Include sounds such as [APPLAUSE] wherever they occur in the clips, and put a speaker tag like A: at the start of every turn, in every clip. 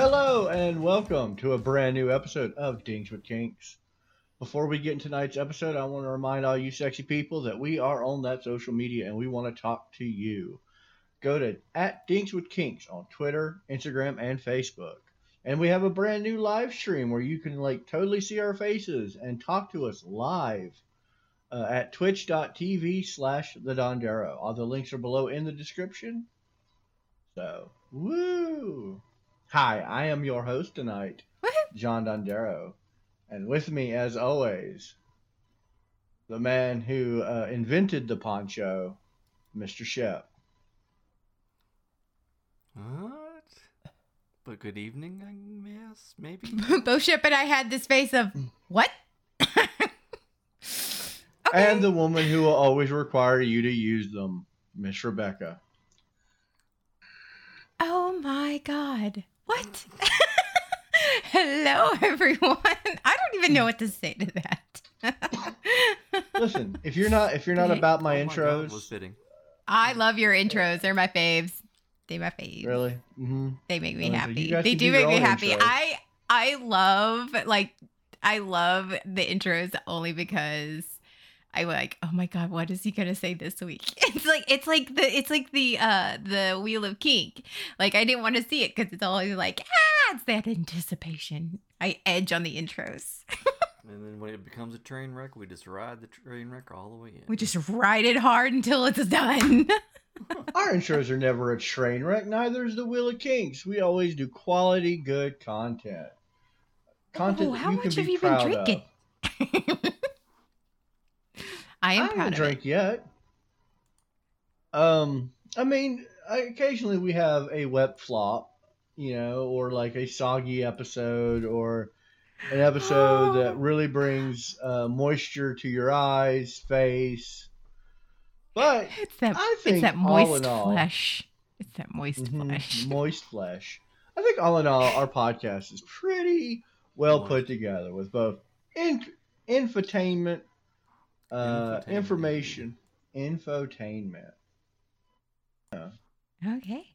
A: Hello and welcome to a brand new episode of Dinks with Kinks. Before we get into tonight's episode, I want to remind all you sexy people that we are on that social media and we want to talk to you. Go to at Dinks with Kinks on Twitter, Instagram, and Facebook. And we have a brand new live stream where you can like totally see our faces and talk to us live uh, at twitch.tv slash the Dondero. All the links are below in the description. So, woo! Hi, I am your host tonight, John Dondero. And with me, as always, the man who uh, invented the poncho, Mr. Shep.
B: What? But good evening, I guess, maybe? [LAUGHS]
C: Both Shep and I had this face of what? [LAUGHS] okay.
A: And the woman who will always require you to use them, Miss Rebecca.
C: Oh my god. What? [LAUGHS] Hello everyone. I don't even know what to say to that. [LAUGHS]
A: Listen, if you're not if you're not about my
B: Oh God,
A: intros,
B: was fitting.
C: I love your intros. They're my faves. They my faves.
A: really, Mm-hmm.
C: They make me happy.
A: you
C: They do
A: do
C: make me happy.
A: intros.
C: I I love like I love the intros only because I like, oh my god, what is he gonna say this week? [LAUGHS] It's like it's like the it's like the uh the Wheel of Kink. Like I didn't want to see it because it's always like ah, it's that anticipation. I edge on the intros. [LAUGHS]
B: And then when it becomes a train wreck, we just ride the train wreck all the way in.
C: We just ride it hard until it's done. [LAUGHS]
A: our intros are never a train wreck. Neither is the Wheel of Kinks. We always do quality, good content. Content
C: Oh,
A: that
C: how
A: you
C: much
A: can
C: have
A: be
C: you been drinking?
A: Of.
C: I
A: I haven't drank
C: it.
A: yet. Um, I mean, I, occasionally we have a wet flop, you know, or like a soggy episode, or an episode
C: Oh.
A: that [GASPS] really brings uh, moisture to your eyes, face. But
C: It's that
A: I
C: it's
A: think
C: that
A: all
C: moist
A: in all-
C: flesh. It's that moist
A: mhm,
C: flesh. [LAUGHS]
A: moist flesh. I think all in all, our podcast is pretty well put together with both in, infotainment, uh,
B: Infotainment,
A: information, infotainment. Yeah.
C: Okay.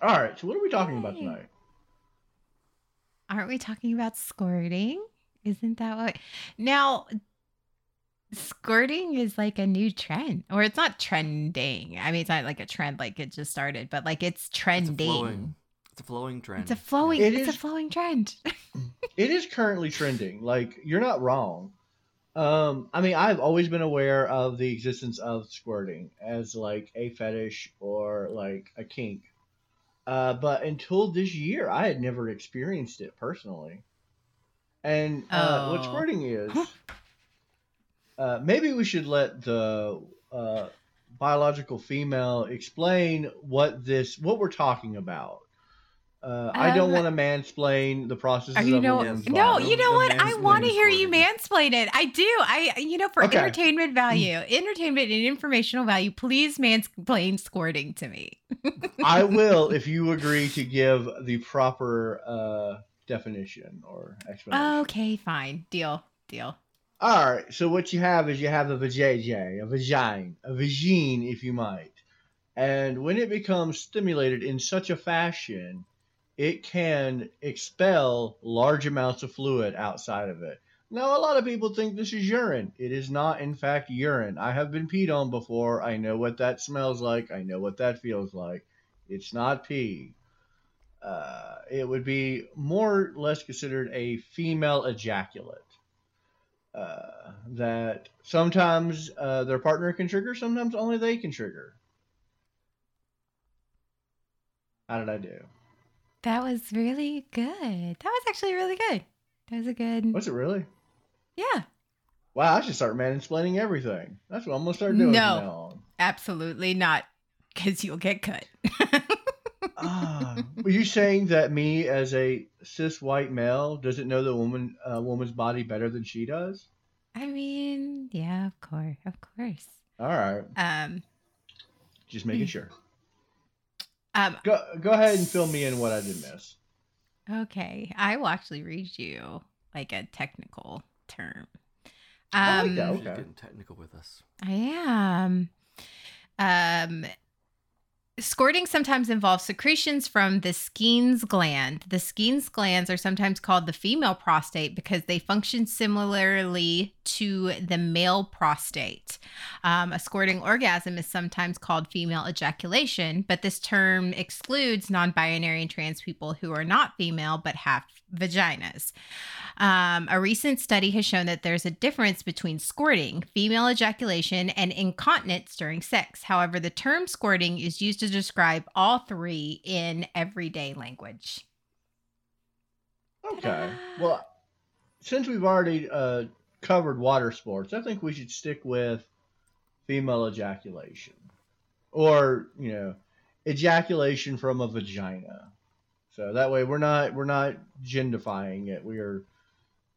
A: All right, so what are we talking about tonight?
C: Aren't we talking about squirting? Isn't that what? Now, squirting is like a new trend, or it's not trending. I mean, it's not like a trend, like it just started, but like it's
B: It's
C: trending.
B: Flowing, it's a flowing trend.
C: It's a flowing.
A: It
C: it's
A: is-
C: a flowing trend. [LAUGHS]
A: It is currently trending. Like you're not wrong. Um, I mean, I've always been aware of the existence of squirting as like a fetish or like a kink. Uh, but until this year, I had never experienced it personally. And uh, what
C: Oh.
A: squirting is, uh, maybe we should let the uh, biological female explain what this, what we're talking about. Uh, I don't
C: Um,
A: want to mansplain the processes
C: you
A: of
C: know?
A: a
C: No, you know what? I want to hear you
B: squirting.
C: mansplain it. I do. I, you know, for
A: Okay.
C: entertainment value, entertainment and informational value, please mansplain squirting to me. [LAUGHS]
A: I will [LAUGHS] if you agree to give the proper uh, definition or explanation.
C: Okay, fine. Deal. Deal.
A: All right. So what you have is you have a vajayjay, a vagine, a vagine, if you might, and when it becomes stimulated in such a fashion, it can expel large amounts of fluid outside of it. Now, a lot of people think this is urine. It is not, in fact, urine. I have been peed on before. I know what that smells like. I know what that feels like. It's not pee. Uh, it would be more or less considered a female ejaculate. Uh, that sometimes uh, their partner can trigger, sometimes only they can trigger. How did I do?
C: That was really good. That was actually really good. That was a good.
A: Was it really?
C: Yeah,
A: Wow, I should start mansplaining everything. That's what I'm gonna start doing
C: No.
A: now
C: absolutely not. Because you'll get cut. [LAUGHS]
A: Were you saying that me, as a cis white male, doesn't know the woman uh, woman's body better than she does?
C: I mean, yeah, of course, of course.
A: All right,
C: Um,
A: just making sure.
C: Um,
A: Go go ahead and fill me in what I did miss.
C: okay. I will actually read you like a technical term.
A: I like
C: Um,
A: that.
B: She's
A: Okay.
B: getting technical with us.
C: I am. Um, Squirting sometimes involves secretions from the Skene's gland. The Skene's glands are sometimes called the female prostate because they function similarly to the male prostate. Um, a squirting orgasm is sometimes called female ejaculation, but this term excludes non binary and trans people who are not female but have vaginas. Um, a recent study has shown that there's a difference between squirting, female ejaculation, and incontinence during sex. However, the term squirting is used to describe all three in everyday language.
A: Okay.
C: Ta-da. [GASPS]
A: Well, since we've already uh, covered water sports, I think we should stick with female ejaculation, or you know, ejaculation from a vagina. So that way we're not we're not gendifying it. We are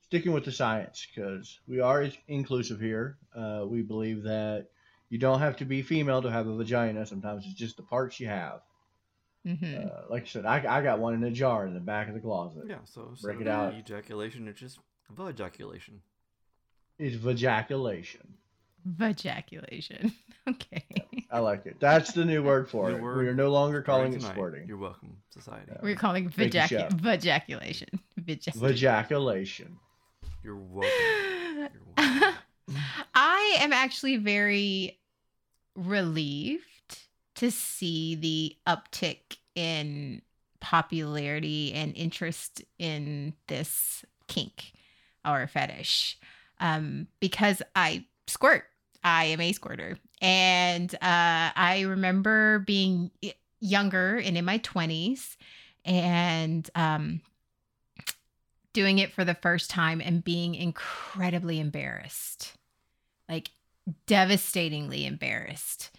A: sticking with the science because we are inclusive here. Uh, we believe that you don't have to be female to have a vagina. Sometimes it's just the parts you have.
C: Mhm.
A: Uh, like I said, I, I got one in a jar in the back of the closet.
B: Yeah, so
A: Break
B: so
A: it out.
B: Ejaculation it's just ejaculation.
A: It's vajaculation.
C: Vajaculation. [LAUGHS] Okay.
A: I like it. That's the new word for
B: New
A: it.
B: word
A: We are no longer calling it
B: Tonight.
A: squirting.
B: You're welcome, society.
A: Yeah.
C: We're calling
A: Thank you,
C: vajacu-
A: Chef.
C: vajaculation. Vajaculation.
A: Vajaculation.
B: You're welcome. [LAUGHS] You're welcome.
C: I am actually very relieved to see the uptick in popularity and interest in this kink or fetish um, because I squirt. I am a squirter. And uh, I remember being younger and in my 20s and um, doing it for the first time and being incredibly embarrassed. Like devastatingly embarrassed.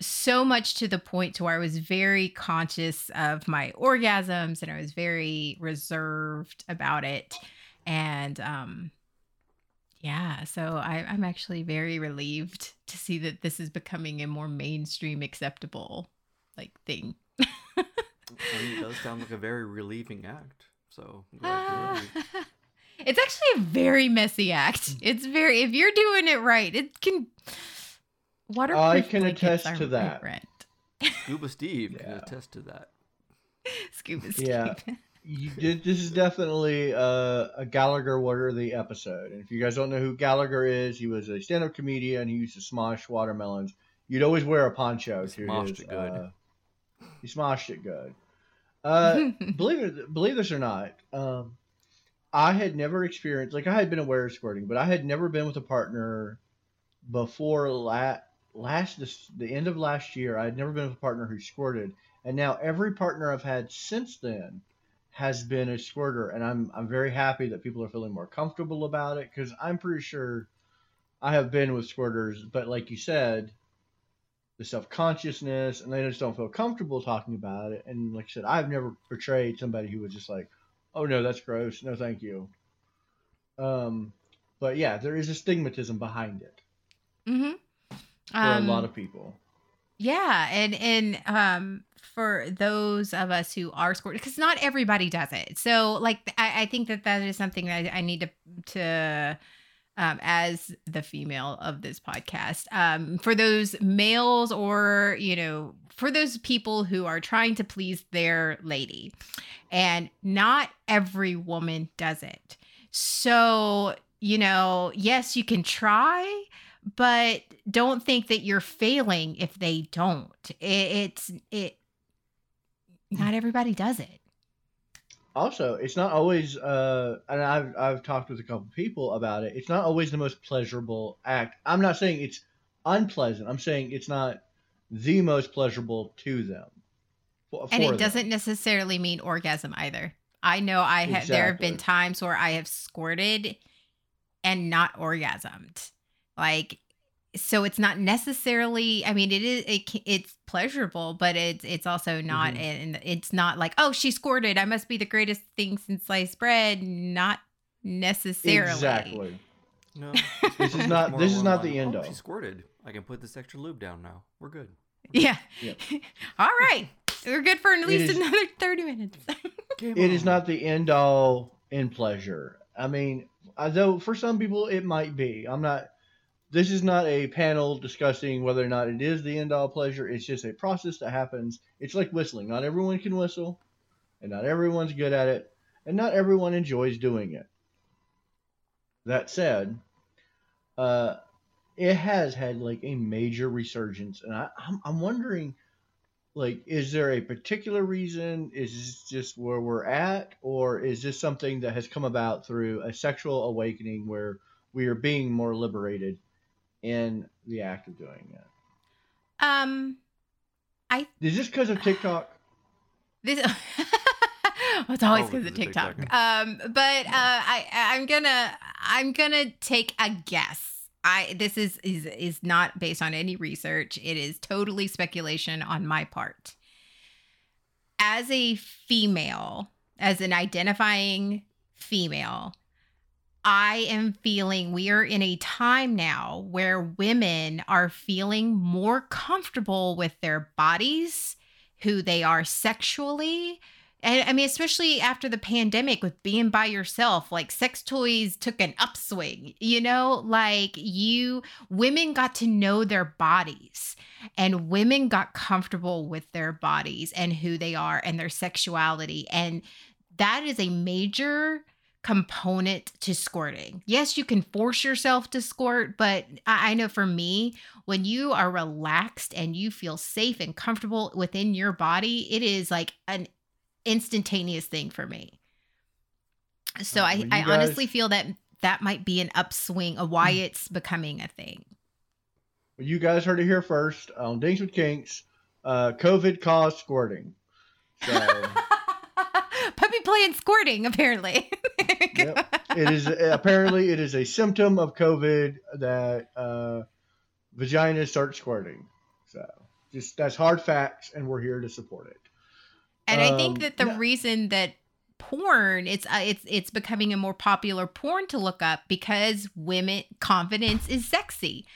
C: So much to the point to where i was very conscious of my orgasms and i was very reserved about it. And um yeah so I, i'm actually very relieved to see that this is becoming a more mainstream acceptable like thing [LAUGHS]
B: I mean, it does sound like a very relieving act. So I'm glad you're relieved. [LAUGHS]
C: it's actually a very messy act. Mm. It's very if you're doing it right, it can waterproof.
A: I can attest to that.
C: friend. [LAUGHS]
B: Scuba Steve can attest to that.
C: Scuba Steve.
A: Yeah. You did, this is definitely uh, a Gallagher worthy episode. And if you guys don't know who Gallagher is, he was a stand up comedian. He used to smosh watermelons. You'd always wear a poncho
B: He
A: to
B: smoshed
A: his,
B: it good.
A: Uh, he smoshed it good. Uh, [LAUGHS] believe it, believe this or not, um, I had never experienced like I had been aware of squirting, but I had never been with a partner before la- last this, the end of last year. I had never been with a partner who squirted, and now every partner I've had since then has been a squirter, and I'm I'm very happy that people are feeling more comfortable about it because I'm pretty sure I have been with squirters, but like you said, the self consciousness, and they just don't feel comfortable talking about it. And like I said, I've never portrayed somebody who was just like, "Oh no, that's gross. No, thank you." Um, but yeah, there is a stigmatism behind it
C: mm-hmm.
A: for a lot of people.
C: Yeah, and and um for those of us who are squirted, because not everybody does it. So like I, I think that that is something that I, I need to to um as the female of this podcast um for those males or you know for those people who are trying to please their lady and not every woman does it so you know yes you can try but don't think that you're failing if they don't. It, it's it. Not everybody does it.
A: Also, it's not always, uh, and I've I've talked with a couple people about it. It's not always the most pleasurable act. I'm not saying it's unpleasant. I'm saying it's not the most pleasurable to them. for-
C: and it doesn't necessarily mean orgasm either. I know I have. There have been times where I have squirted and not orgasmed. Like, so it's not necessarily. I mean, it is. It, it's pleasurable, but it's it's also not.
A: Mm-hmm.
C: And it's not like, oh, she squirted. I must be the greatest thing since sliced bread. Not necessarily.
A: exactly.
B: No, [LAUGHS]
A: This is not- this is not
B: line,
A: the end
B: oh,
A: all."
B: She squirted. I can put this extra lube down now. We're good.
C: Yeah.
A: Yep. [LAUGHS]
C: All right. We're good for at least
A: is-
C: another 30 minutes. [LAUGHS]
B: Game
A: It is
B: on.
A: not the end all in pleasure. I mean, although for some people it might be. I'm not, this is not a panel discussing whether or not it is the end all pleasure. It's just a process that happens. It's like whistling. Not everyone can whistle, and not everyone's good at it, and not everyone enjoys doing it. That said, uh, it has had like a major resurgence, and I, I'm, I'm wondering, like, is there a particular reason? Is this just where we're at, or is this something that has come about through a sexual awakening where we are being more liberated in the act of doing it?
C: Um, I
A: Is this because of TikTok? [SIGHS]
C: this. [LAUGHS] it's always
B: Oh,
C: because of
B: because of
C: TikTok. Um, but uh, I I'm gonna I'm gonna take a guess. I this is is is not based on any research. It is totally speculation on my part. As a female, as an identifying female, I am feeling we are in a time now where women are feeling more comfortable with their bodies, who they are sexually. And I mean, especially after the pandemic with being by yourself, like sex toys took an upswing, you know, like you, women got to know their bodies and women got comfortable with their bodies and who they are and their sexuality. And that is a major component to squirting. Yes, you can force yourself to squirt, but I I know for me, when you are relaxed and you feel safe and comfortable within your body, it is like an instantaneous thing for me. So I,
A: well, you
C: honestly feel that that might be an upswing of why
A: Hmm.
C: it's becoming a thing.
A: Well, you guys heard it here first on Dinks with Kinks. Uh, COVID caused squirting. So [LAUGHS]
C: play and squirting, apparently. [LAUGHS]
A: Yep. it is apparently it is a symptom of COVID that uh, vaginas start squirting. So just that's hard facts, and we're here to support it.
C: And I think
A: Um,
C: that the
A: no-
C: reason that porn it's uh, it's it's becoming a more popular porn to look up because women confidence is sexy.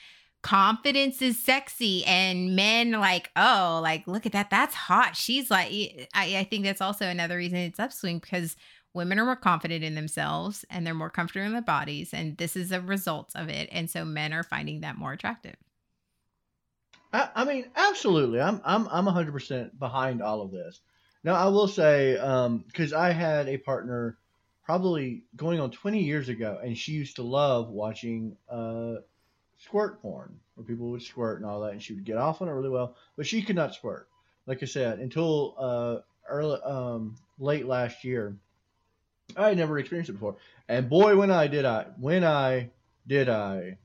C: Confidence is sexy and men like, oh, like look at that. That's hot. She's like I, I think that's also another reason it's upswing because women are more confident in themselves and they're more comfortable in their bodies and this is a result of it. And so men are finding that more attractive.
A: I, I mean, absolutely. I'm I'm I'm 100 percent behind all of this. Now, I will say, um because I had a partner probably going on 20 years ago, and she used to love watching uh, squirt porn, where people would squirt and all that, and she would get off on it really well, but she could not squirt. Like I said, until uh, early, um, late last year, I had never experienced it before, and boy, when I did, I when I did, I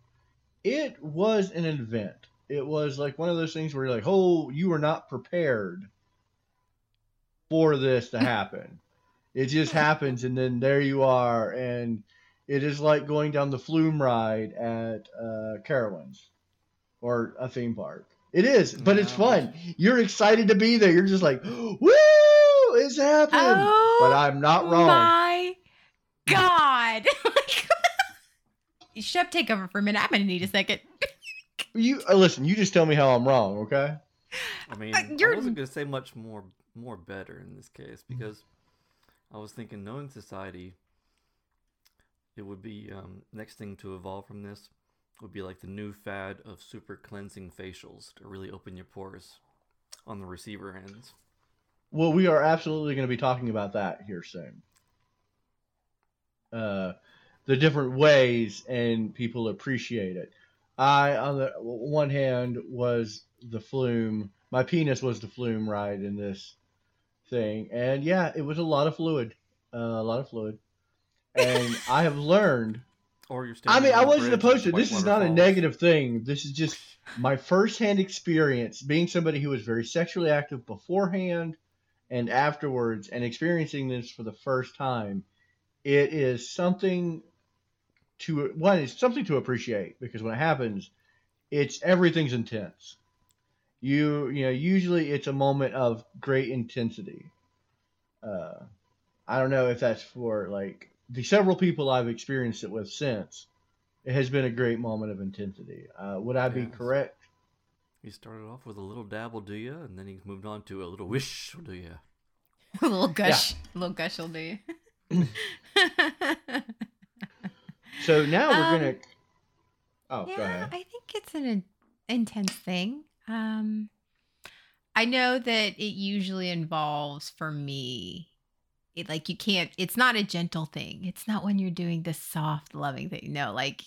A: it was an event. It was like one of those things where you're like, oh, you were not prepared for this to happen. it just happens, and then there you are, and it is like going down the flume ride at uh, Carowinds or a theme park. It is, but it's fun. You're excited to be there. You're just like, [GASPS] woo, it's happening.
C: Oh,
A: but I'm not wrong.
C: My God. [LAUGHS] Shep, take over for a minute. I'm going to need a second. [LAUGHS]
A: You uh, listen. You just tell me how I'm wrong, okay?
B: I mean,
C: Uh, you're-
B: I wasn't gonna say much more more better in this case because I was thinking, knowing society, it would be um, next thing to evolve from this would be like the new fad of super cleansing facials to really open your pores on the receiver ends.
A: Well, we are absolutely going to be talking about that here soon. Uh, the different ways and people appreciate it. I, on the one hand, was the flume. My penis was the flume ride in this thing, and yeah, it was a lot of fluid, uh, a lot of fluid. And I have learned [LAUGHS]
B: Or you're
A: I mean, I wasn't opposed to it. This is not a negative thing. This is just my firsthand experience being somebody who was very sexually active beforehand and afterwards and experiencing this for the first time. It is something to one it's something to appreciate because when it happens, it's everything's intense. You you know, usually it's a moment of great intensity. Uh I don't know if that's for like the several people I've experienced it with since. It has been a great moment of intensity. Uh, would I be
B: Yes.
A: correct?
B: He started off with a little dabble, do ya? And then he moved on to a little wish, do ya? [LAUGHS]
C: a little gush. A little gush will do. [LAUGHS]
A: So now we're
C: Um,
A: gonna. Oh, go
C: yeah,
A: ahead.
C: I think it's an in- intense thing. Um, I know that it usually involves for me, it like you can't. It's not a gentle thing. It's not when you're doing the soft, loving thing. No, like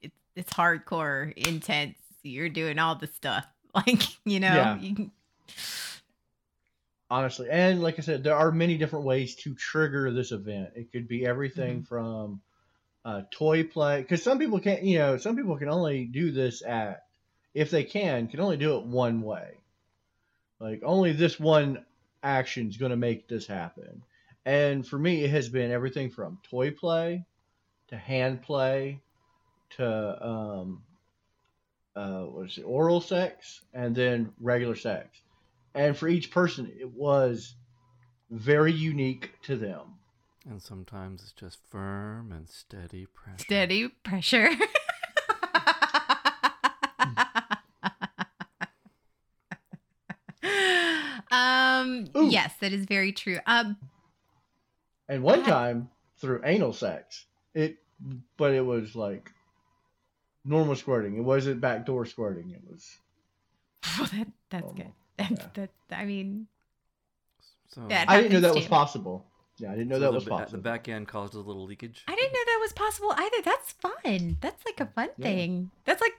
C: it's it's hardcore, intense. You're doing all the stuff, [LAUGHS] like you know.
A: Yeah.
C: You can,
A: honestly and like i said there are many different ways to trigger this event it could be everything from uh, toy play because some people can't you know some people can only do this at if they can can only do it one way like only this one action is going to make this happen and for me it has been everything from toy play to hand play to um uh what is it oral sex and then regular sex and for each person it was very unique to them
B: And sometimes it's just firm and steady pressure.
C: steady pressure. [LAUGHS] um.
A: Ooh.
C: Yes, that is very true. Um.
A: And one
C: Hi.
A: time through anal sex it but it was like normal squirting it wasn't backdoor squirting it was [LAUGHS]
C: Well, that that's
A: normal.
C: good. [LAUGHS] That,
A: Yeah.
C: that I mean,
B: So
C: Yeah,
A: i didn't know that was possible yeah i didn't know
B: so
A: that
B: the,
A: was possible
B: the back end caused a little leakage.
C: I didn't know that was possible either. That's fun. That's like a fun
A: Yeah.
C: thing. That's like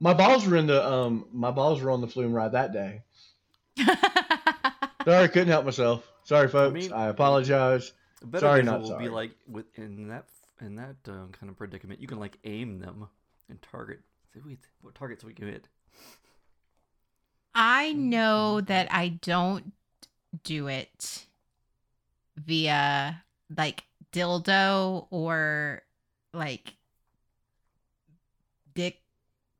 A: my balls were in the um my balls were on the flume ride that day [LAUGHS] sorry couldn't help myself sorry folks i,
B: mean-
A: apologize
B: The better
A: Sorry,
B: days
A: not
B: will
A: sorry.
B: be like with in that in that um, kind of predicament, you can like aim them and target. Say, wait, what targets we can hit?
C: I hmm, know hmm, hmm. that I don't do it via like dildo or like dick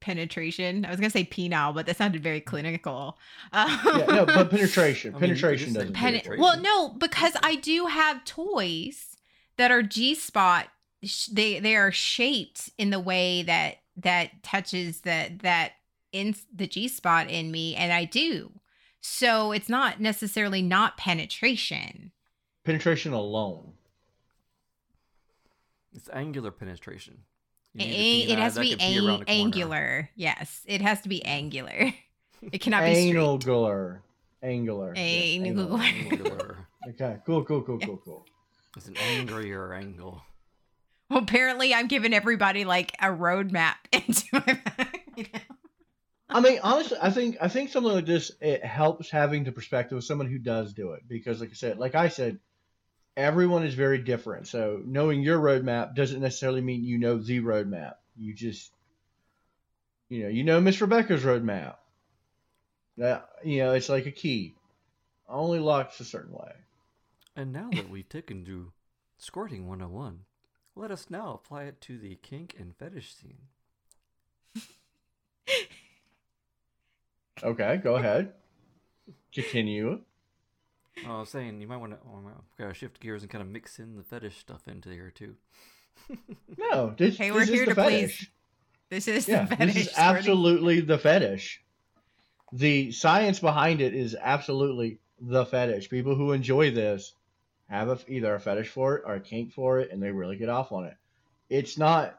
C: penetration. I was gonna say penile, but that sounded very clinical. Um,
A: yeah no but [LAUGHS] penetration
B: I mean, you could
A: penetration
B: just say
A: doesn't
C: Pen-
A: it
C: well, no, because I do have toys that are G spot. They they are shaped in the way that that touches that that in the G spot in me, and I do. So it's not necessarily not penetration.
A: penetration alone
B: It's angular penetration. You
C: It, it has to be
B: can pee
C: ang- angular. Yes, it has to be angular. [LAUGHS] It cannot be
A: angular angular
C: Angular.
B: Angular. [LAUGHS]
A: okay cool cool cool cool cool
B: It's an angrier angle.
C: Well, apparently, I'm giving everybody like a roadmap [LAUGHS] into my. you know?
A: I mean, honestly, I think I think something like this it helps having the perspective of someone who does do it because, like I said, like I said, everyone is very different. So knowing your roadmap doesn't necessarily mean you know the roadmap. You just, you know, you know Miss Rebecca's roadmap. That you know, it's like a key, only locks a certain way.
B: And now that we've taken to Squirting 101, let us now apply it to the kink and fetish scene.
A: Okay, go ahead. Continue.
B: I was saying you might want to oh, gotta shift gears and kind of mix in the fetish stuff into here too. [LAUGHS]
A: No, this,
C: Hey,
A: this
C: we're
A: is
C: here
A: the
C: to please. This is
A: Yeah,
C: the fetish.
A: this is
C: squirting.
A: absolutely the fetish. The science behind it is absolutely the fetish. People who enjoy this have a, either a fetish for it or a kink for it, and they really get off on it. It's not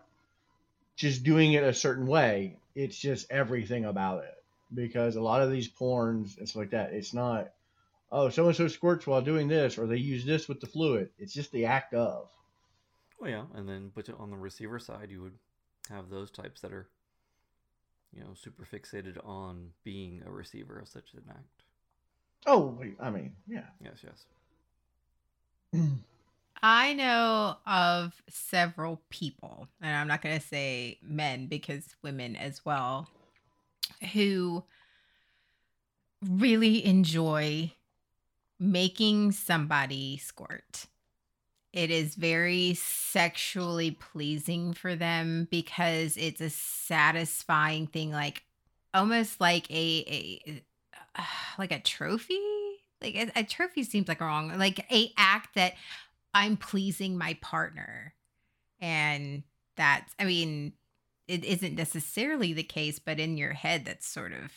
A: just doing it a certain way; it's just everything about it. Because a lot of these porns and stuff like that, it's not. Oh, so and so squirts while doing this, or they use this with the fluid. It's just the act of.
B: Well, yeah, and then but on the receiver side, you would have those types that are, you know, super fixated on being a receiver of such an act.
A: Oh, I mean, yeah.
B: Yes, yes. [CLEARS THROAT]
C: I know of several people, and I'm not going to say men because women as well, who really enjoy making somebody squirt. It is very sexually pleasing for them because it's a satisfying thing, like almost like a, a [SIGHS] like a trophy. Like a, a trophy seems like wrong, like a act that I'm pleasing my partner. And that's, I mean, it isn't necessarily the case, but in your head, that's sort of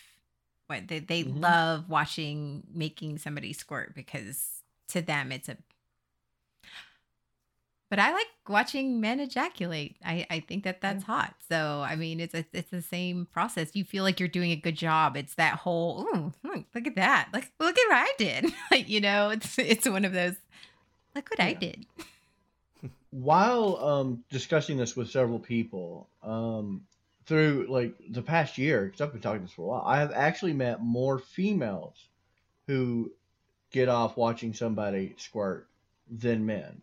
C: what they, they
A: Mhm.
C: love watching making somebody squirt because to them it's a But I like watching men ejaculate. I, I think that that's hot. So I mean, it's a, it's the same process. You feel like you're doing a good job. It's that whole Ooh, hmm, look at that. Like look at what I did. [LAUGHS] like you know, it's it's one of those. Look what I did. [LAUGHS]
A: while um, discussing this with several people um, through like the past year, because I've been talking this for a while, I have actually met more females who get off watching somebody squirt than men.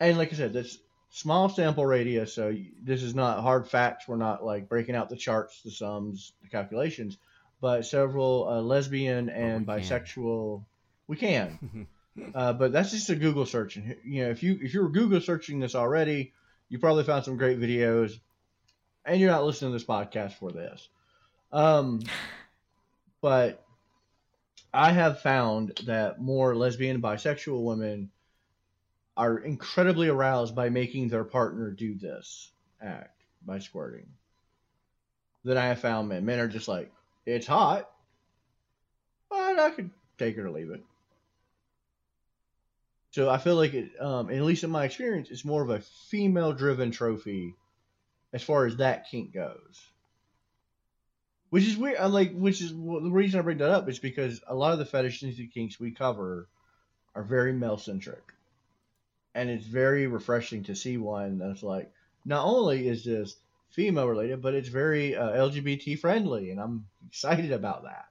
A: And like I said, that's small sample radius, so this is not hard facts. We're not like breaking out the charts, the sums, the calculations, but several uh, lesbian and
B: we can.
A: bisexual. We can. [LAUGHS] Uh, but that's just a Google search, and you know, if you if you're Google searching this already, you probably found some great videos, and you're not listening to this podcast for this. Um, but I have found that more lesbian and bisexual women are incredibly aroused by making their partner do this act by squirting. Than I have found men. Men are just like, it's hot, but I could take it or leave it. So I feel like it, um, at least in my experience, it's more of a female-driven trophy as far as that kink goes. Which is weird. I like, which is well, the reason I bring that up is because a lot of the fetishes and kinks we cover are very male-centric, and it's very refreshing to see one that's like not only is this female-related, but it's very uh, LGBT friendly, and I'm excited about that.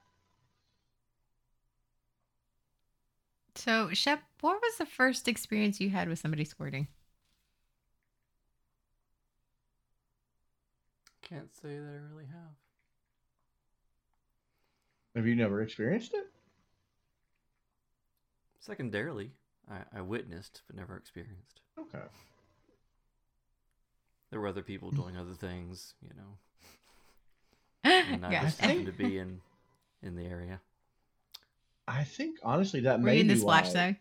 C: So Shep, what was the first experience you had with somebody squirting?
B: Can't say that I really have.
A: Have you never experienced it?
B: Secondarily, I, I witnessed but never experienced.
A: Okay.
B: There were other people doing other things, you know, [LAUGHS] and I just happened to be in in the area.
A: I think honestly that
C: Were
A: may
C: you in the
A: be
C: splash
A: why-
C: zone?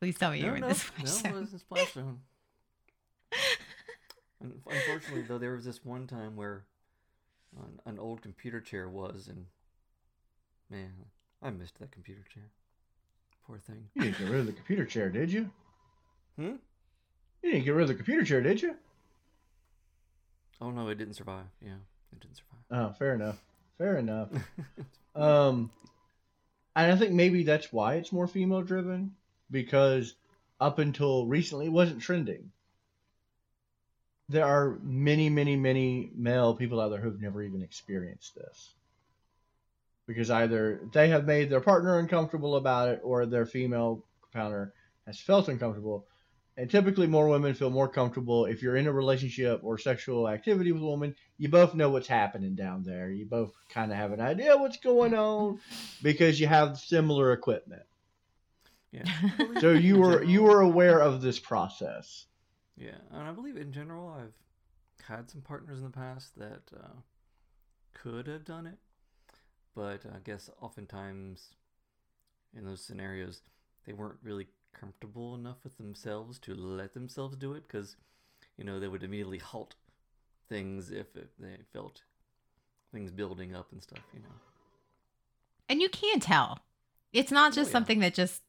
C: Please tell me you
B: no,
C: were in
B: no,
C: the splash
B: no,
C: zone.
B: it wasn't splash zone. Un- Unfortunately, though, there was this one time where an, an old computer chair was, and man, I missed that computer chair. Poor thing.
A: You didn't get rid of the computer chair, did you?
B: Hmm?
A: You didn't get rid of the computer chair, did you?
B: Oh no, it didn't survive. Yeah, it didn't survive.
A: Oh, fair enough. Fair enough. [LAUGHS] Um, and I think maybe that's why it's more female driven because up until recently it wasn't trending. There are many, many, many male people out there who've never even experienced this. Because either they have made their partner uncomfortable about it or their female partner has felt uncomfortable. And typically, more women feel more comfortable if you're in a relationship or sexual activity with a woman. You both know what's happening down there. You both kind of have an idea what's going on because you have similar equipment.
B: yeah. [LAUGHS]
A: So you were you were aware of this process.
B: Yeah, and I believe in general, I've had some partners in the past that uh, could have done it, but I guess oftentimes in those scenarios, they weren't really comfortable enough with themselves to let themselves do it because, you know, they would immediately halt things if it, they felt things building up and stuff, you know.
C: and you can tell. It's not
B: Oh,
C: just
B: yeah.
C: something that just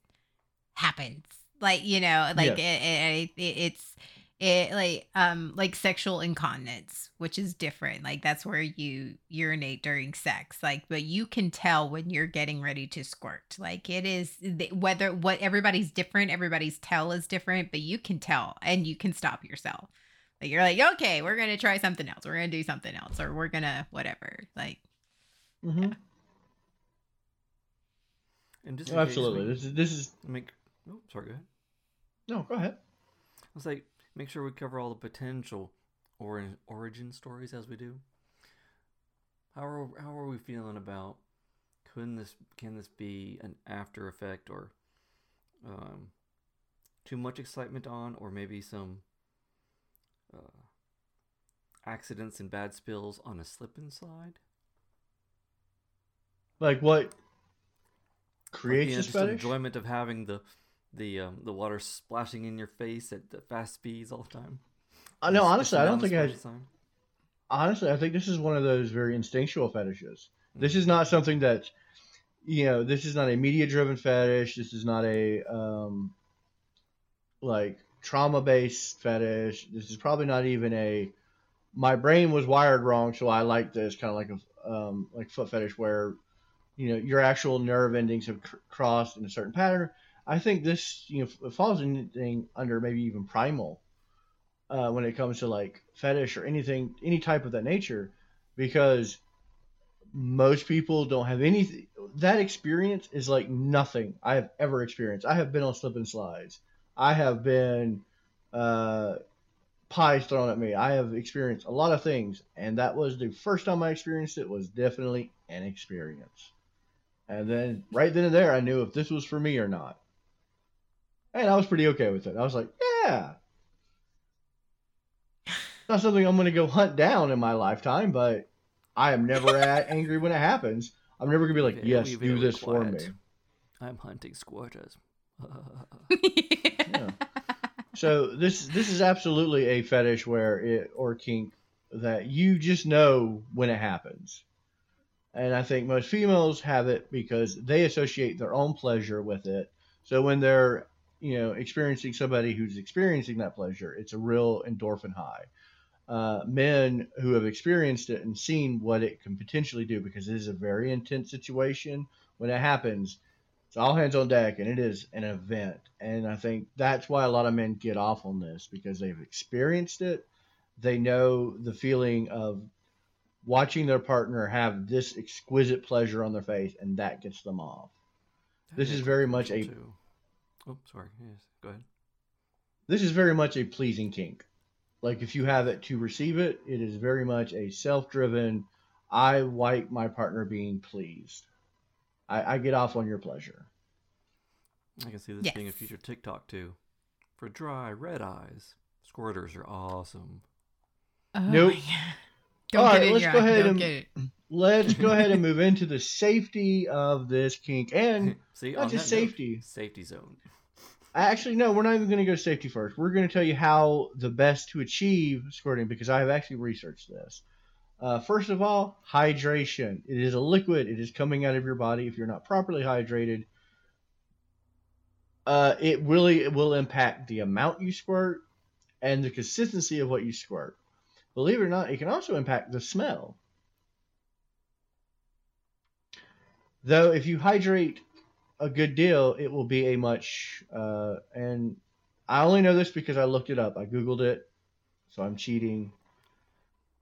C: happens. Like you know, like
A: Yes.
C: it, it, it, it's it like um like sexual incontinence, which is different. Like that's where you urinate during sex. Like, but you can tell when you're getting ready to squirt. Like it is whether what everybody's different. Everybody's tell is different, but you can tell and you can stop yourself. Like you're like, okay, we're gonna try something else. We're gonna do something else, or we're gonna whatever. Like
A: Mm-hmm.
B: And just in case
A: Absolutely.
B: we
A: This is this is
B: make. Oh, sorry, go ahead.
A: no. Go ahead.
B: I was like make sure we cover all the potential or origin stories as we do. How are how are we feeling about? Can this can this be an after effect or um, too much excitement on, or maybe some uh, accidents and bad spills on a slip and slide?
A: Like what
B: Like
A: creates
B: the
A: this
B: just
A: fetish?
B: enjoyment of having the the um, the water splashing in your face at the fast speeds all the time.
A: Uh, no, honestly, I don't think I. Honestly, I think this is one of those very instinctual fetishes. This
B: Mm-hmm.
A: is not something that, you know, this is not a media driven fetish. This is not a um, like trauma based fetish. This is probably not even a. My brain was wired wrong, so I like this kind of like a um, like foot fetish where, you know, your actual nerve endings have cr- crossed in a certain pattern. I think this you know falls anything under maybe even primal, uh, when it comes to like fetish or anything any type of that nature, because most people don't have any that experience is like nothing I have ever experienced. I have been on slip and slides. I have been uh, pies thrown at me. I have experienced a lot of things, and that was the first time I experienced it. Was definitely an experience. And then right then and there, I knew if this was for me or not. And I was pretty okay with it. I was like, yeah. Not something I'm going to go hunt down in my lifetime, but I am never [LAUGHS] angry when it happens. I'm never going to be like,
B: Very,
A: yes, do
B: very
A: this for me.
B: I'm hunting squirters. [LAUGHS]
A: Yeah. So this this is absolutely a fetish where it or kink that you just know when it happens. And I think most females have it because they associate their own pleasure with it. So when they're, you know, experiencing somebody who's experiencing that pleasure, it's a real endorphin high. Uh, men who have experienced it and seen what it can potentially do because it is a very intense situation when it happens it's all hands on deck and it is an event and i think that's why a lot of men get off on this because they've experienced it they know the feeling of watching their partner have this exquisite pleasure on their face and that gets them off This is very much a-
B: Too. Oh, sorry. Yes, go ahead.
A: this is very much a pleasing kink like if you have it to receive it it is very much a self-driven i like my partner being pleased i, I get off on your pleasure
B: I can see this being a
C: Yes.
B: future TikTok too. For dry red eyes, squirters are awesome.
C: Oh
A: Nope.
C: My God. Don't
A: All
C: get
A: right,
C: it
A: let's go ahead
C: Don't
A: and-
C: get it.
A: let's go ahead and move [LAUGHS] into the safety of this kink and [LAUGHS]
B: see,
A: not just
B: that note,
A: safety.
B: safety zone.
A: Actually, no, we're not even going to go safety first. We're going to tell you how the best to achieve squirting because I have actually researched this. Uh, first of all, hydration. It is a liquid. It is coming out of your body. If you're not properly hydrated, uh, it really it will impact the amount you squirt and the consistency of what you squirt. Believe it or not, it can also impact the smell. Though, if you hydrate a good deal, it will be a much. Uh, and I only know this because I looked it up. I googled it, so I'm cheating.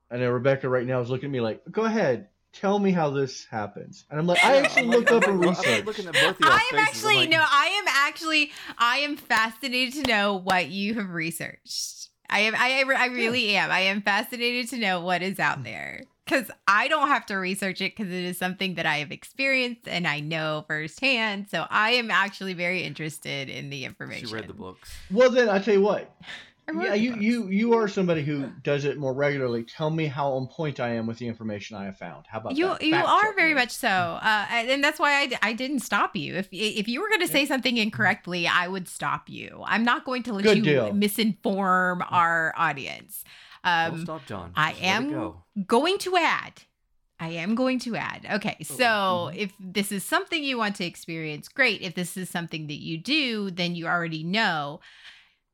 A: I know Rebecca right now is looking at me like, "Go ahead, tell me how this happens." And I'm like, "I actually looked up and
B: like- I'm
A: researched."
B: looking at both of y'all's
C: I am
B: faces, I'm
C: actually
B: like,
C: no. I am actually. I am fascinated to know what you have researched. I am. I. I really am. I am fascinated to know what is out mm. there because I don't have to research it because it is something that I have experienced and I know firsthand. So I am actually very interested in the information.
B: She read the books.
A: Well, then I tell you what.
C: I
A: Yeah, you,
C: books.
A: you you are somebody who does it more regularly. Tell me how on point I am with the information I have found. How about
C: you
A: that?
C: you
A: Fact
C: are very
A: me.
C: much so uh, and that's why I, I didn't stop you if if you were going to say something incorrectly i would stop you i'm not going to let
A: Good
C: you
A: deal.
C: misinform our audience
B: Don't
C: um
B: stop, John.
C: I
B: Just
C: am-
B: go.
C: going to add i am going to add okay so
A: mhm.
C: if this is something you want to experience great if this is something that you do then you already know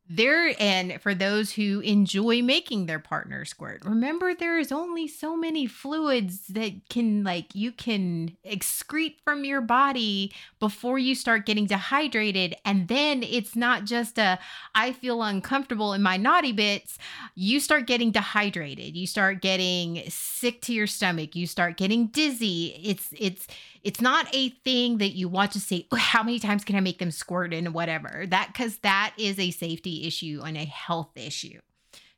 C: there and for those who enjoy making their partner squirt remember there is only so many fluids that can like you can excrete from your body before you start getting dehydrated. And then it's not just a i feel uncomfortable in my naughty bits. You start getting dehydrated. You start getting sick to your stomach. You start getting dizzy. It's it's it's not a thing that you want to say "Oh, how many times can i make them squirt and whatever. That because that is a safety issue and a health issue.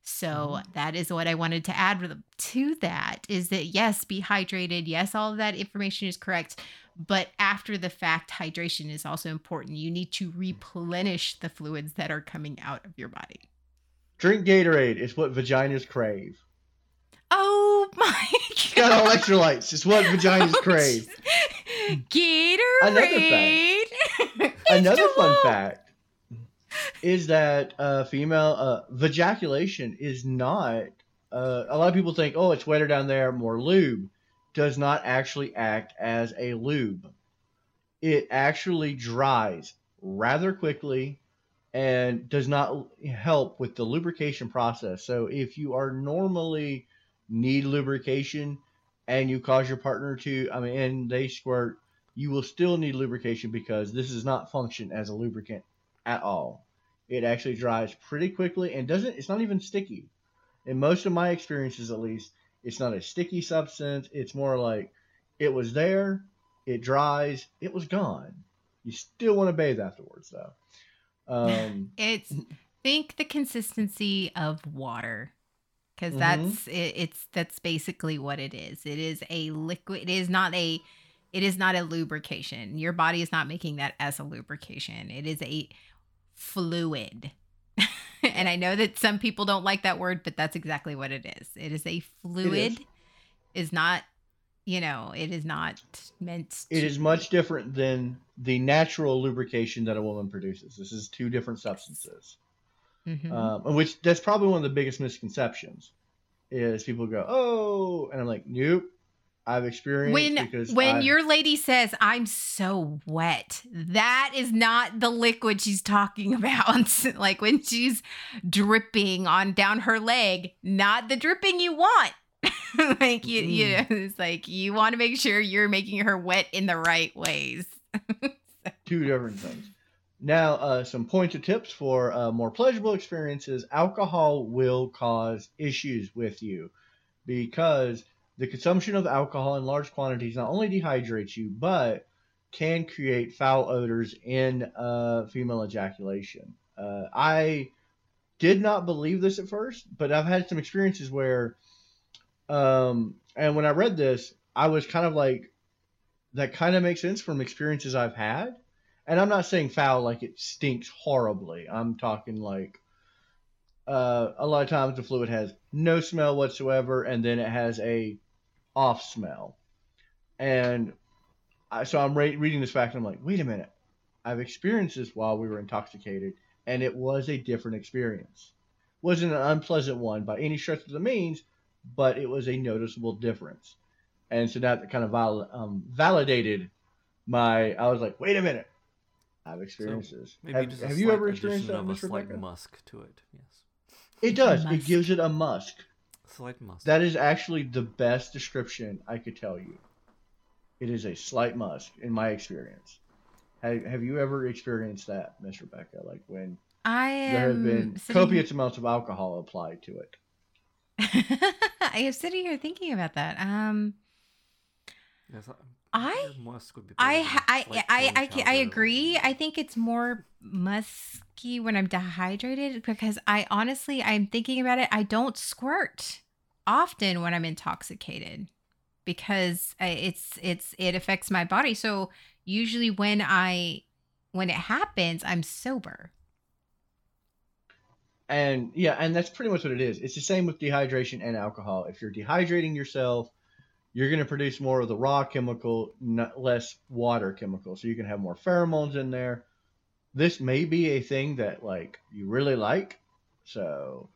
C: So mm-hmm. that is what i wanted to add to that is that yes be hydrated. Yes all of that information is correct. But after the fact hydration is also important. You need to replenish the fluids that are coming out of your body.
A: Drink Gatorade. It's what vaginas crave.
C: Oh my [LAUGHS]
A: It's got
C: god
A: electrolytes. It's what vaginas crave.
C: Gatorade.
A: Another [LAUGHS] fun
C: H2O.
A: fact is that uh, female uh, vajaculation is not. Uh, a lot of people think, oh, it's wetter down there, more lube. Does not actually act as a lube. It actually dries rather quickly, and does not help with the lubrication process. So if you are normally need lubrication and you cause your partner to, I mean, and they squirt, you will still need lubrication because this does not function as a lubricant at all. It actually dries pretty quickly and doesn't, it's not even sticky. In most of my experiences, at least, it's not a sticky substance. It's more like it was there, it dries, it was gone. You still want to bathe afterwards, though. Um, [LAUGHS]
C: it's think the consistency of water because
A: Mhm.
C: that's it, it's that's basically what it is. It is a liquid. It is not a it is not a lubrication. Your body is not making that as a lubrication. It is a fluid. [LAUGHS] and I know that some people don't like that word, but that's exactly what it is. It is a fluid. is not, you know, it is not meant.
A: it
C: to-
A: is much different than the natural lubrication that a woman produces. This is two different substances.
C: Mhm.
A: um, which that's probably one of the biggest misconceptions is people go oh and i'm like nope. I've experienced
C: when
A: because
C: when
A: I-
C: your lady says i'm so wet that is not the liquid she's talking [LAUGHS] about. Like when she's dripping on down her leg not the dripping you want. [LAUGHS] Like you you know it's like you want to make sure you're making her wet in the right ways. [LAUGHS]
A: Two different things now uh, some pointed tips for uh, more pleasurable experiences. Alcohol will cause issues with you because the consumption of alcohol in large quantities not only dehydrates you but can create foul odors in uh, female ejaculation. Uh, i did not believe this at first but i've had some experiences where um, and when i read this i was kind of like that kind of makes sense from experiences i've had and I'm not saying foul like it stinks horribly. I'm talking like uh, a lot of times the fluid has no smell whatsoever, and then it has a off smell. And I, so I'm re- reading this back, and I'm like, wait a minute, I've experienced this while we were intoxicated, and it was a different experience. wasn't an unpleasant one by any stretch of the means, but it was a noticeable difference. And so that kind of val- um, validated my. I was like, wait a minute. I've experienced this.
B: Maybe
A: Have,
B: just
A: have you ever experienced
B: addition
A: that,
B: of a slight musk to it. Yes,
A: It does.
C: Musk.
A: It gives it a musk.
B: slight musk.
A: That is actually the best description I could tell you. It is a slight musk in my experience. Have, have you ever experienced that, Miss Rebecca? Like when
C: i
A: there have been
C: sitting-
A: copious amounts of alcohol applied to it. [LAUGHS]
C: i am sitting here thinking about that um
B: yes, I,
C: I-
B: musk would be
C: I
B: better
C: ha- I I I, I agree. I think it's more musky when I'm dehydrated because I honestly I'm thinking about it. I don't squirt often when I'm intoxicated because uh, it's it's it affects my body. So usually when I when it happens, I'm sober.
A: And yeah, and that's pretty much what it is. It's the same with dehydration and alcohol. If you're dehydrating yourself, you're going to produce more of the raw chemical, not less water chemical. So you can have more pheromones in there. This may be a thing that like you really like. So,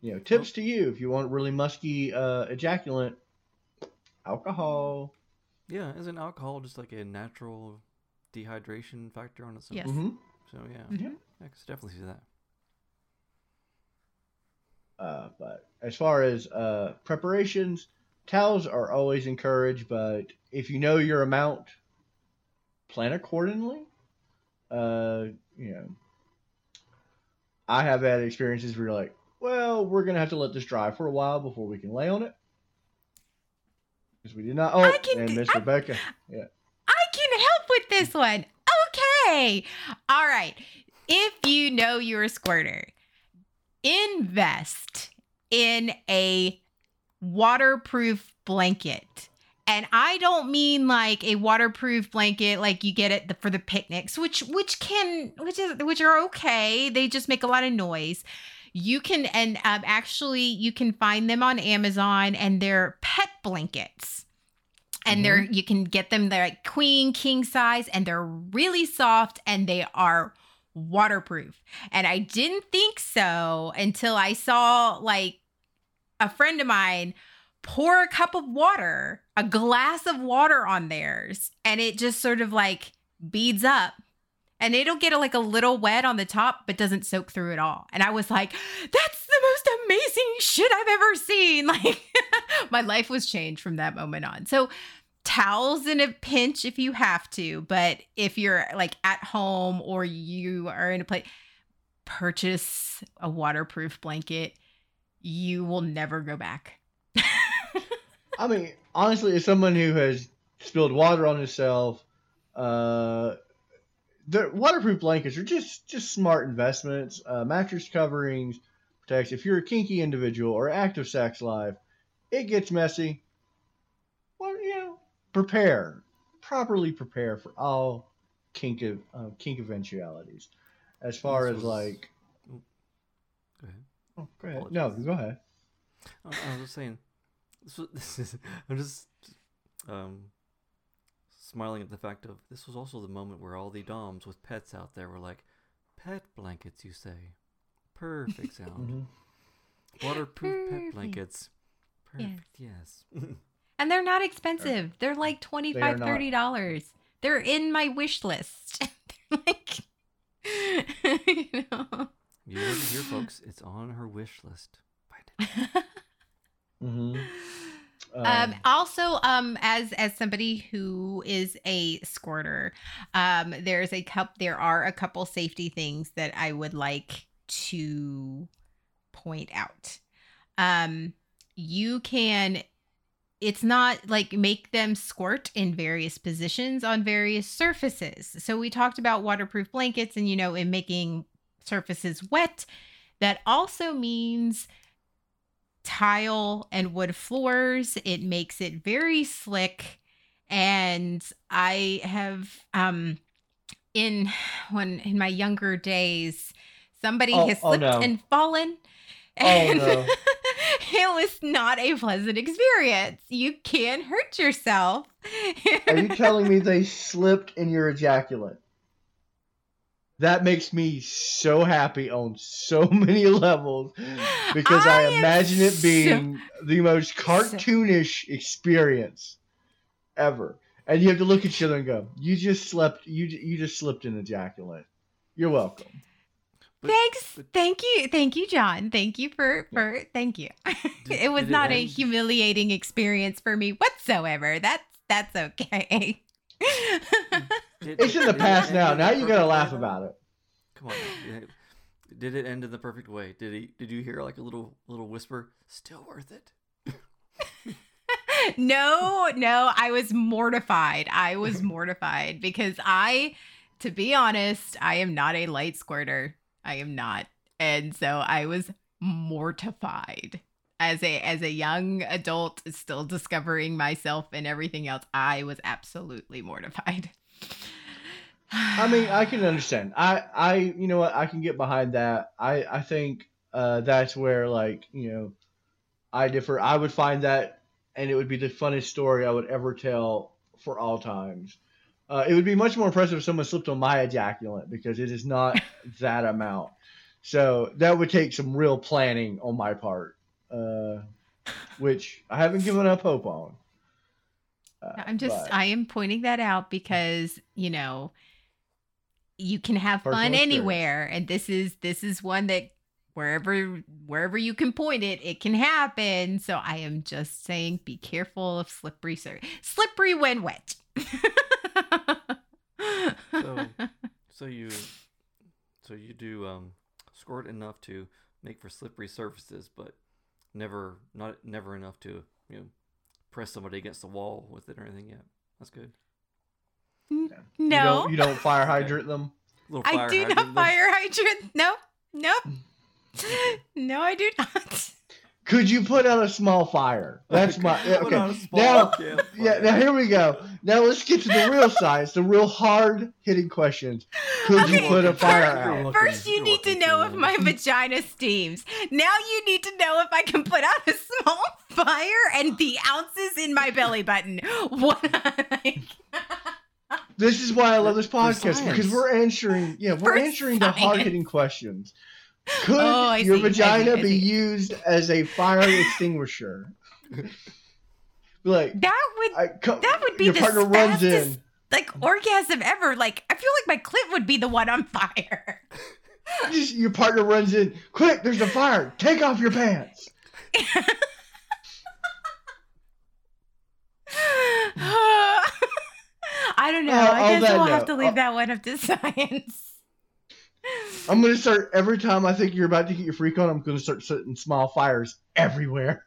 A: you know, tips to you if you want really musky uh, ejaculant, alcohol.
B: Yeah, isn't alcohol just like a natural dehydration factor on its own?
C: Yes.
A: hmm
B: So yeah,
C: Mhm.
B: I can definitely see that.
A: Uh, but as far as uh, preparations, towels are always encouraged. But if you know your amount, plan accordingly. Uh, you know, I have had experiences where you're like, well, we're gonna have to let this dry for a while before we can lay on it. Because we did not. Oh,
C: I can
A: and Miss
C: I-
A: Rebecca. Yeah.
C: I can help with this one. Okay. All right. If you know you're a squirter, invest in a waterproof blanket. And I don't mean like a waterproof blanket like you get it for the picnics, which which can which is which are okay. They just make a lot of noise. You can and um, actually you can find them on Amazon and they're pet blankets and they're you can get them they're like queen king size and they're really soft and they are waterproof and i didn't think so until i saw like a friend of mine pour a cup of water a glass of water on theirs and it just sort of like beads up and it'll get a, like a little wet on the top, but doesn't soak through at all. And I was like, that's the most amazing shit I've ever seen. [LAUGHS] Like, my life was changed from that moment on. So, towels in a pinch if you have to, but if you're like at home or you are in a place, purchase a waterproof blanket. You will never go back. [LAUGHS]
A: I mean, honestly, as someone who has spilled water on himself, uh, the waterproof blankets are just just smart investments. Uh, mattress coverings protects. If you're a kinky individual or active sex life, it gets messy. Well, you know, prepare properly. Prepare for all kink uh, kink eventualities. As far
B: This
A: as
B: was-
A: like,
B: Go ahead.
A: Oh, go ahead. No, go ahead.
B: I, I was just saying, this was [LAUGHS] this is. I'm just um smiling at the fact of this was also the moment where all the doms with pets out there were like, pet blankets, you say, perfect [LAUGHS] sound,
A: Mhm.
B: waterproof pet blankets,
C: Yes.
B: perfect, yes. [LAUGHS]
C: And they're not expensive. They're like 25
A: not.
C: 30 dollars. They're in my wish list. They're like you know.
B: You heard it here, folks. It's on her wish list. Find it. [LAUGHS]
A: Mhm.
C: um also um as as somebody who is a squirter um there's a cup there are a couple safety things that i would like to point out um you can it's not like make them squirt in various positions on various surfaces so we talked about waterproof blankets and you know in making surfaces wet that also means tile and wood floors. It makes it very slick. And I have um in when in my younger days, somebody
A: Oh-
C: has
A: oh,
C: slipped
A: no.
C: and fallen.
A: Oh, [LAUGHS]
C: And
A: no.
C: it was not a pleasant experience. You can hurt yourself.
A: Are you telling me they slipped in your ejaculate? That makes me so happy on so [LAUGHS] many levels because I,
C: I
A: imagine it
C: so-
A: being the most [LAUGHS] cartoonish experience ever. And you have to look at each other and go, "You just slept. You you just slipped in ejaculate. You're welcome."
B: But-
C: Thanks.
B: but-
C: Thank you. Thank you, John. Thank you for for thank you. [LAUGHS]
B: Did-
C: it was
B: did it
C: not a humiliating experience for me whatsoever. That's that's okay.
B: Did-
A: It's in the past now. Now you gotta laugh
B: way,
A: about it.
B: Come on. now. Did it end in the perfect way? Did he? Did you hear like a little little whisper? Still worth it. [LAUGHS]
C: no, no, I was mortified. I was [LAUGHS] mortified because I, to be honest, I am not a light squirter. I am not. And so I was mortified. As a as a young adult still discovering myself and everything else, I was absolutely mortified. [LAUGHS]
A: I mean, I can understand. I, I, you know what? I can get behind that. I, I think uh, that's where, like, you know, I differ. I would find that, and it would be the funniest story I would ever tell for all times. Uh, it would be much more impressive if someone slipped on my ejaculate because it is not [LAUGHS] that amount. So that would take some real planning on my part, uh, which I haven't given up hope on. Uh,
C: I'm just
A: but-
C: I am pointing that out because, you know, you can have
A: Personal
C: fun
A: experience.
C: anywhere and this is this is one that wherever wherever you can point it, it can happen. So I am just saying be careful of slippery sur- slippery when wet.
B: So, [LAUGHS] so you, so you do um, squirt enough to make for slippery surfaces, but never, not never enough to you know press somebody against the wall with it or anything yet. That's good.
A: You
C: no.
A: don't, you don't fire hydrant them. [LAUGHS]
B: Little
C: I do not
B: then.
C: fire hydrant. No. Nope. Hmm. [LAUGHS] no, I do not.
A: Could you put out a small fire? That's my yeah, [LAUGHS]
B: Put on a
A: okay. Now, yeah. Now here we go. Now let's get to the real science, the real hard hitting questions. Could you put a fire
C: first-
A: out?
C: First, you need to know if my vagina steams. Now, you need to know if I can put out a small fire and the ounces in my belly button. What?
A: This is why I love this podcast because we're answering. Yeah, we're
C: For
A: answering the hard hitting questions. [LAUGHS] Could
C: Oh,
A: your
C: see, I see,
A: vagina
C: I
A: be used as a fire [LAUGHS] extinguisher? like,
C: that would
A: I, co-
C: that would be
A: your
C: the
A: partner runs in.
C: like orgasm ever. Like I feel like my clit would be the one on fire.
A: Just, your partner runs in. Quick! There's a fire. Take off your pants. [LAUGHS]
C: I don't know.
A: Uh,
C: I guess we'll have to leave
A: uh,
C: that one up to [LAUGHS] science.
A: I'm gonna start every time I think you're about to get your freak on. I'm gonna start setting small fires everywhere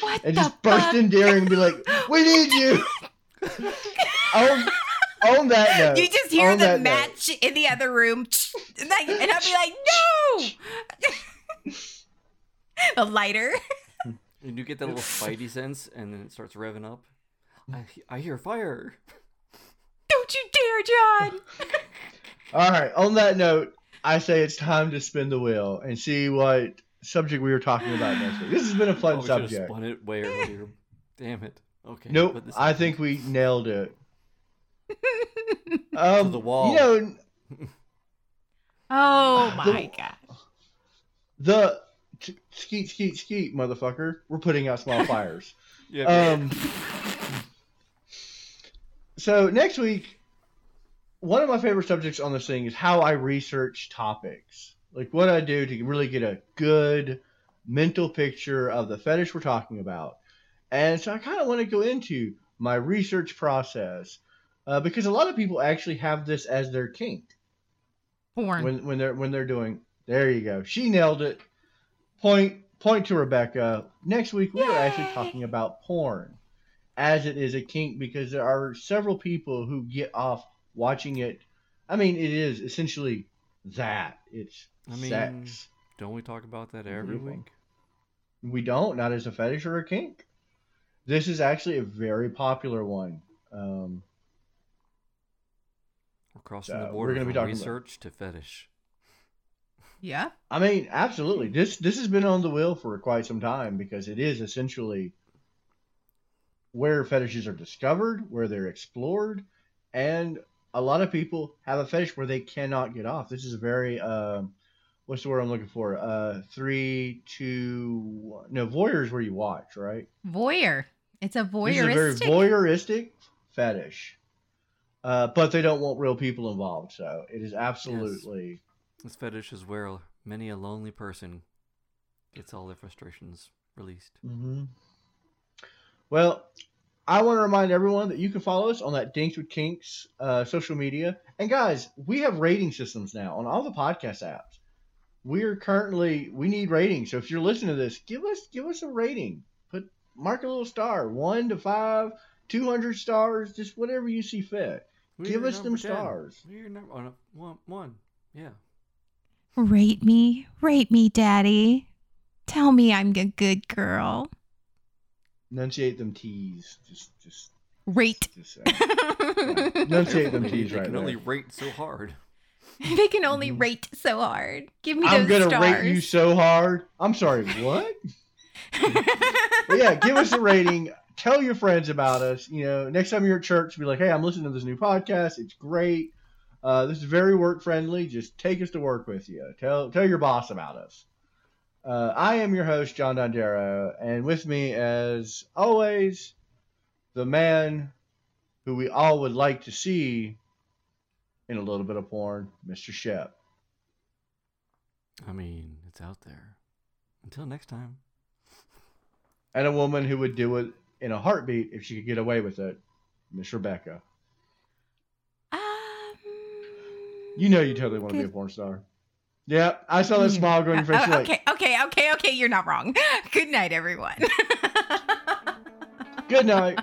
C: What
A: and
C: the
A: just burst in daring and be like, "We need you." [LAUGHS] on, on that note,
C: You just hear the
A: that note,
C: match in the other room, [LAUGHS] and, like, and I'll be like, "No!" a lighter.
B: And you get that little spidey sense, and then it starts revving up. I, I hear fire.
C: Don't you dare, John! [LAUGHS]
A: All right. On that note, I say it's time to spin the wheel and see what subject we were talking about next week. This has been a
B: Oh,
A: fun
B: we should have
A: subject.
B: spun it way earlier. Damn it. Okay.
A: Nope.
B: this
A: I think we [LAUGHS] nailed it. [LAUGHS]
B: to
A: Um,
B: the wall.
A: You know,
C: Oh [SIGHS]
A: The-
C: my god!
A: the t- skeet, skeet, skeet, motherfucker. We're putting out small fires.
B: Yeah.
A: Um, so next week, one of my favorite subjects on this thing is how I research topics. Like what I do to really get a good mental picture of the fetish we're talking about. And so I kind of want to go into my research process uh, because a lot of people actually have this as their kink
C: Porn.
A: when when they're when they're doing. There you go. She nailed it. Point point to Rebecca. Next week we are actually talking about porn, as it is a kink because there are several people who get off watching it. I mean, it is essentially that. It's
B: I mean,
A: sex.
B: Don't we talk about that every
A: Beautiful.
B: week?
A: We don't, not as a fetish or a kink. This is actually a very popular one. Um,
B: We're crossing
A: So,
B: the
A: we're
B: border
A: gonna be
B: from
A: talking about-
B: research to fetish.
C: yeah.
A: I mean, absolutely. This this has been on the wheel for quite some time because it is essentially where fetishes are discovered, where they're explored, and a lot of people have a fetish where they cannot get off. This is a very um, what's the word I'm looking for? Uh, three, two, one. no voyeur is where you watch, right?
C: Voyeur. It's a voyeuristic.
A: This is a very
C: voyeuristic.
A: voyeuristic fetish, uh, but they don't want real people involved, so it is absolutely.
B: This fetish is where many a lonely person gets all their frustrations released.
A: hmm Well, I want to remind everyone that you can follow us on that Dinks with Kinks uh, social media. And guys, we have rating systems now on all the podcast apps. We are currently we need ratings. So if you're listening to this, give us give us a rating. Put mark a little star, one to five, two hundred stars, just whatever you see fit. Give
B: We're
A: us them
B: 10.
A: stars.
B: We're number on a, one, one. Yeah.
C: Rate me, rate me, Daddy. Tell me I'm a good girl.
A: Enunciate them T's. Just just
C: Rate.
A: just say. Enunciate them
B: They-
A: T's
B: they
A: right
B: can
A: there.
B: only rate so hard. [LAUGHS]
C: they can only rate so hard. Give me those stars.
A: I'm gonna
C: stars.
A: rate you so hard. I'm sorry, what? [LAUGHS] But yeah, give us a rating. Tell your friends about us. You know, next time you're at church, be like, "Hey, I'm listening to this new podcast. It's great. Uh, this is very work friendly. Just take us to work with you. Tell tell your boss about us." Uh, I am your host, John Dondero, and with me, as always, the man who we all would like to see in a little bit of porn, Mr. Shep.
B: I mean, it's out there. Until next time.
A: and a woman who would do it in a heartbeat if she could get away with it, Miss Rebecca.
C: um,
A: You know you totally want to be a porn star. Yeah, I saw that hmm. smile going on your face.
C: Oh,
A: You're like,
C: okay, okay, okay, okay. You're not wrong. [LAUGHS] Good night, everyone. [LAUGHS]
A: good night.